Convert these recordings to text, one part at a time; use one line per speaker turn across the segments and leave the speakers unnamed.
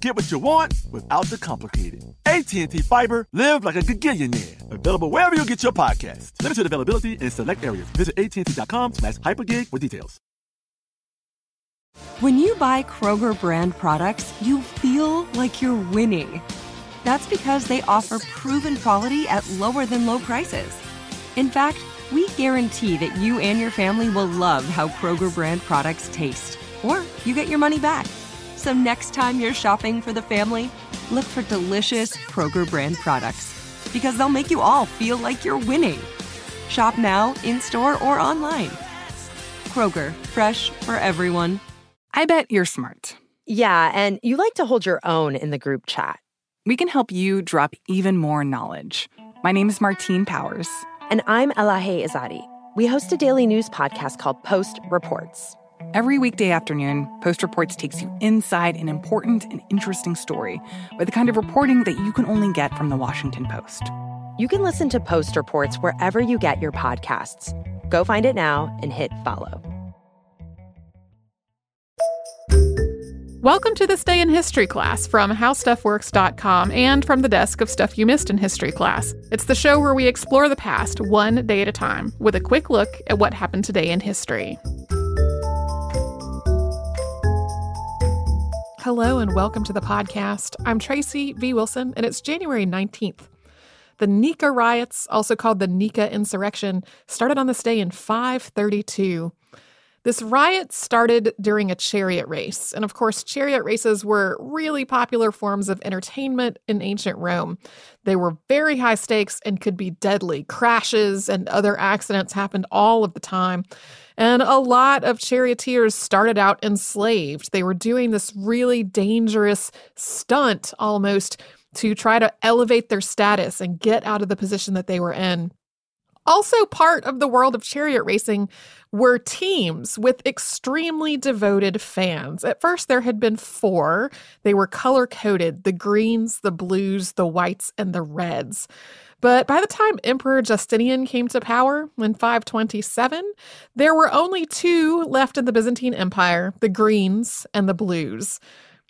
Get what you want without the complicated. AT&T Fiber, live like a gigillionaire. Available wherever you get your podcast. Limited availability in select areas. Visit AT&T.com slash hypergig for details.
When you buy Kroger brand products, you feel like you're winning. That's because they offer proven quality at lower than low prices. In fact, we guarantee that you and your family will love how Kroger brand products taste, or you get your money back. So next time you're shopping for the family, look for delicious Kroger brand products because they'll make you all feel like you're winning. Shop now, in store, or online. Kroger, fresh for everyone.
I bet you're smart.
Yeah, and you like to hold your own in the group chat.
We can help you drop even more knowledge. My name is Martine Powers.
And I'm Elahe Izadi. We host a daily news podcast called Post Reports.
Every weekday afternoon, Post Reports takes you inside an important and interesting story with the kind of reporting that you can only get from the Washington Post.
You can listen to Post Reports wherever you get your podcasts. Go find it now and hit follow.
Welcome to this day in history class from howstuffworks.com and from the desk of Stuff You Missed in History class. It's the show where we explore the past one day at a time with a quick look at what happened today in history. Hello and welcome to the podcast. I'm Tracy V. Wilson, and it's January 19th. The Nika riots, also called the Nika insurrection, started on this day in 532. This riot started during a chariot race. And of course, chariot races were really popular forms of entertainment in ancient Rome. They were very high stakes and could be deadly. Crashes and other accidents happened all of the time. And a lot of charioteers started out enslaved. They were doing this really dangerous stunt almost to try to elevate their status and get out of the position that they were in. Also, part of the world of chariot racing were teams with extremely devoted fans. At first, there had been four. They were color coded the greens, the blues, the whites, and the reds. But by the time Emperor Justinian came to power in 527, there were only two left in the Byzantine Empire the greens and the blues.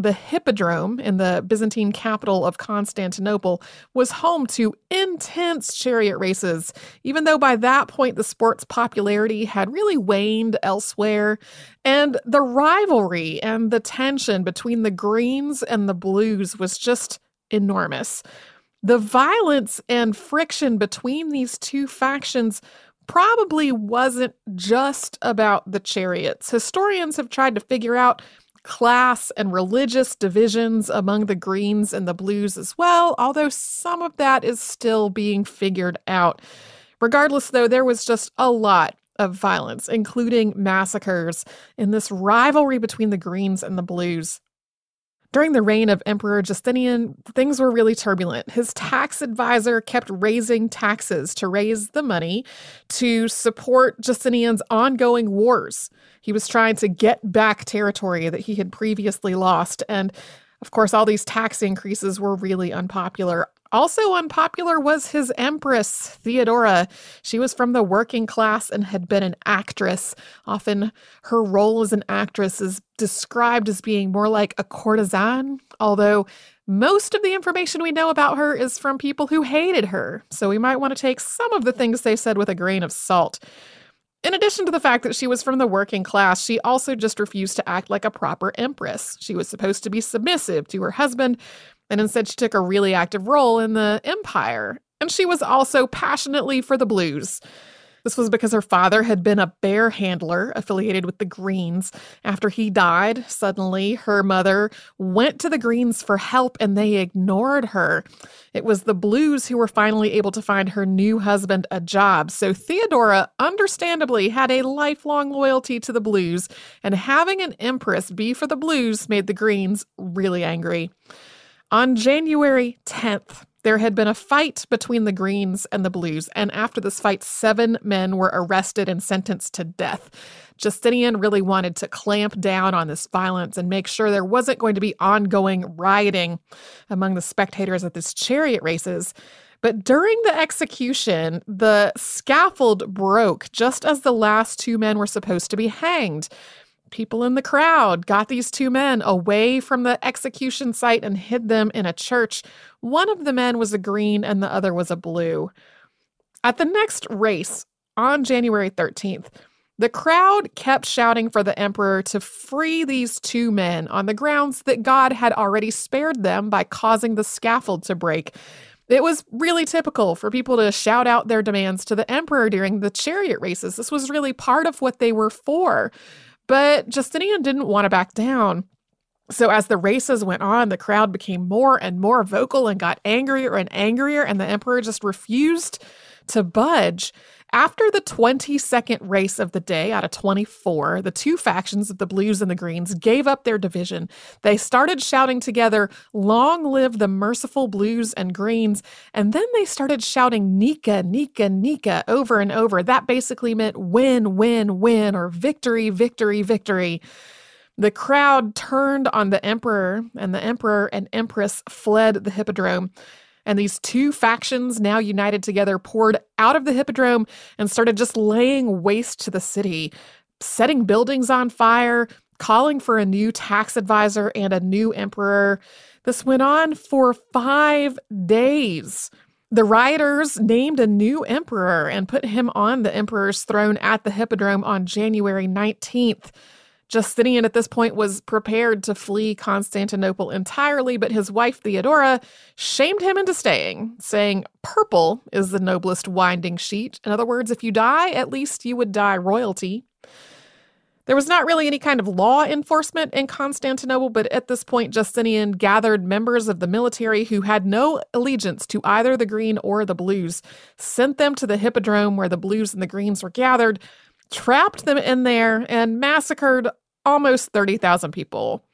The Hippodrome in the Byzantine capital of Constantinople was home to intense chariot races, even though by that point the sport's popularity had really waned elsewhere. And the rivalry and the tension between the Greens and the Blues was just enormous. The violence and friction between these two factions probably wasn't just about the chariots. Historians have tried to figure out class and religious divisions among the Greens and the Blues as well, although some of that is still being figured out. Regardless, though, there was just a lot of violence, including massacres, in this rivalry between the Greens and the Blues. During the reign of Emperor Justinian, things were really turbulent. His tax advisor kept raising taxes to raise the money to support Justinian's ongoing wars. He was trying to get back territory that he had previously lost. And of course, all these tax increases were really unpopular. Also unpopular was his empress, Theodora. She was from the working class and had been an actress. Often her role as an actress is described as being more like a courtesan, although most of the information we know about her is from people who hated her. So we might want to take some of the things they said with a grain of salt. In addition to the fact that she was from the working class, she also just refused to act like a proper empress. She was supposed to be submissive to her husband, and instead she took a really active role in the empire. And she was also passionately for the blues. This was because her father had been a bear handler affiliated with the Greens. After he died, suddenly her mother went to the Greens for help and they ignored her. It was the Blues who were finally able to find her new husband a job. So Theodora, understandably, had a lifelong loyalty to the Blues, and having an empress be for the Blues made the Greens really angry. On January 10th, there had been a fight between the Greens and the Blues, and after this fight, seven men were arrested and sentenced to death. Justinian really wanted to clamp down on this violence and make sure there wasn't going to be ongoing rioting among the spectators at these chariot races. But during the execution, the scaffold broke just as the last two men were supposed to be hanged people in the crowd got these two men away from the execution site and hid them in a church. One of the men was a green and the other was a blue. At the next race on January 13th, the crowd kept shouting for the emperor to free these two men on the grounds that God had already spared them by causing the scaffold to break. It was really typical for people to shout out their demands to the emperor during the chariot races. This was really part of what they were for. But Justinian didn't want to back down. So, as the races went on, the crowd became more and more vocal and got angrier and angrier, and the emperor just refused to budge. After the 22nd race of the day out of 24, the two factions of the Blues and the Greens gave up their division. They started shouting together, Long live the merciful Blues and Greens. And then they started shouting, Nika, Nika, Nika over and over. That basically meant win, win, win, or victory, victory, victory. The crowd turned on the emperor, and the emperor and empress fled the hippodrome. And these two factions, now united together, poured out of the Hippodrome and started just laying waste to the city, setting buildings on fire, calling for a new tax advisor and a new emperor. This went on for five days. The rioters named a new emperor and put him on the emperor's throne at the Hippodrome on January 19th. Justinian at this point was prepared to flee Constantinople entirely, but his wife Theodora shamed him into staying, saying, Purple is the noblest winding sheet. In other words, if you die, at least you would die royalty. There was not really any kind of law enforcement in Constantinople, but at this point, Justinian gathered members of the military who had no allegiance to either the Green or the Blues, sent them to the Hippodrome where the Blues and the Greens were gathered, trapped them in there, and massacred almost 30,000 people.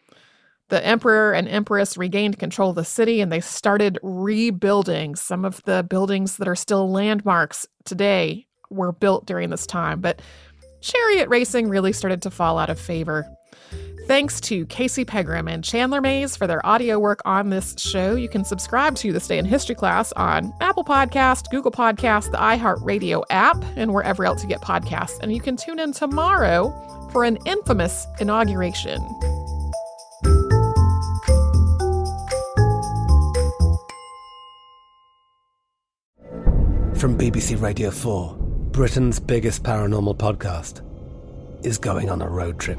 The emperor and empress regained control of the city and they started rebuilding. Some of the buildings that are still landmarks today were built during this time, but chariot racing really started to fall out of favor. Thanks to Casey Pegram and Chandler Mays for their audio work on this show. You can subscribe to This Day in History class on Apple Podcast, Google Podcast, the iHeartRadio app, and wherever else you get podcasts. And you can tune in tomorrow for an infamous inauguration.
From BBC Radio 4, Britain's biggest paranormal podcast is going on a road trip.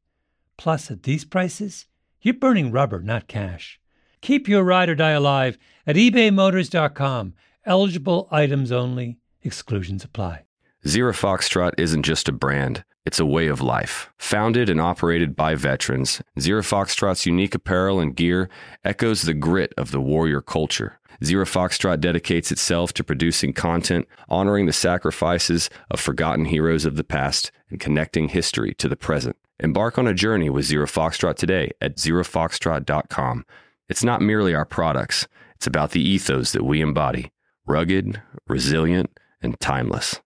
Plus, at these prices, you're burning rubber, not cash. Keep your ride or die alive at ebaymotors.com. Eligible items only, exclusions apply.
Zero Foxtrot isn't just a brand, it's a way of life. Founded and operated by veterans, Zero Foxtrot's unique apparel and gear echoes the grit of the warrior culture. Zero Foxtrot dedicates itself to producing content, honoring the sacrifices of forgotten heroes of the past, and connecting history to the present. Embark on a journey with Zero Foxtrot today at zerofoxtrot.com. It's not merely our products, it's about the ethos that we embody rugged, resilient, and timeless.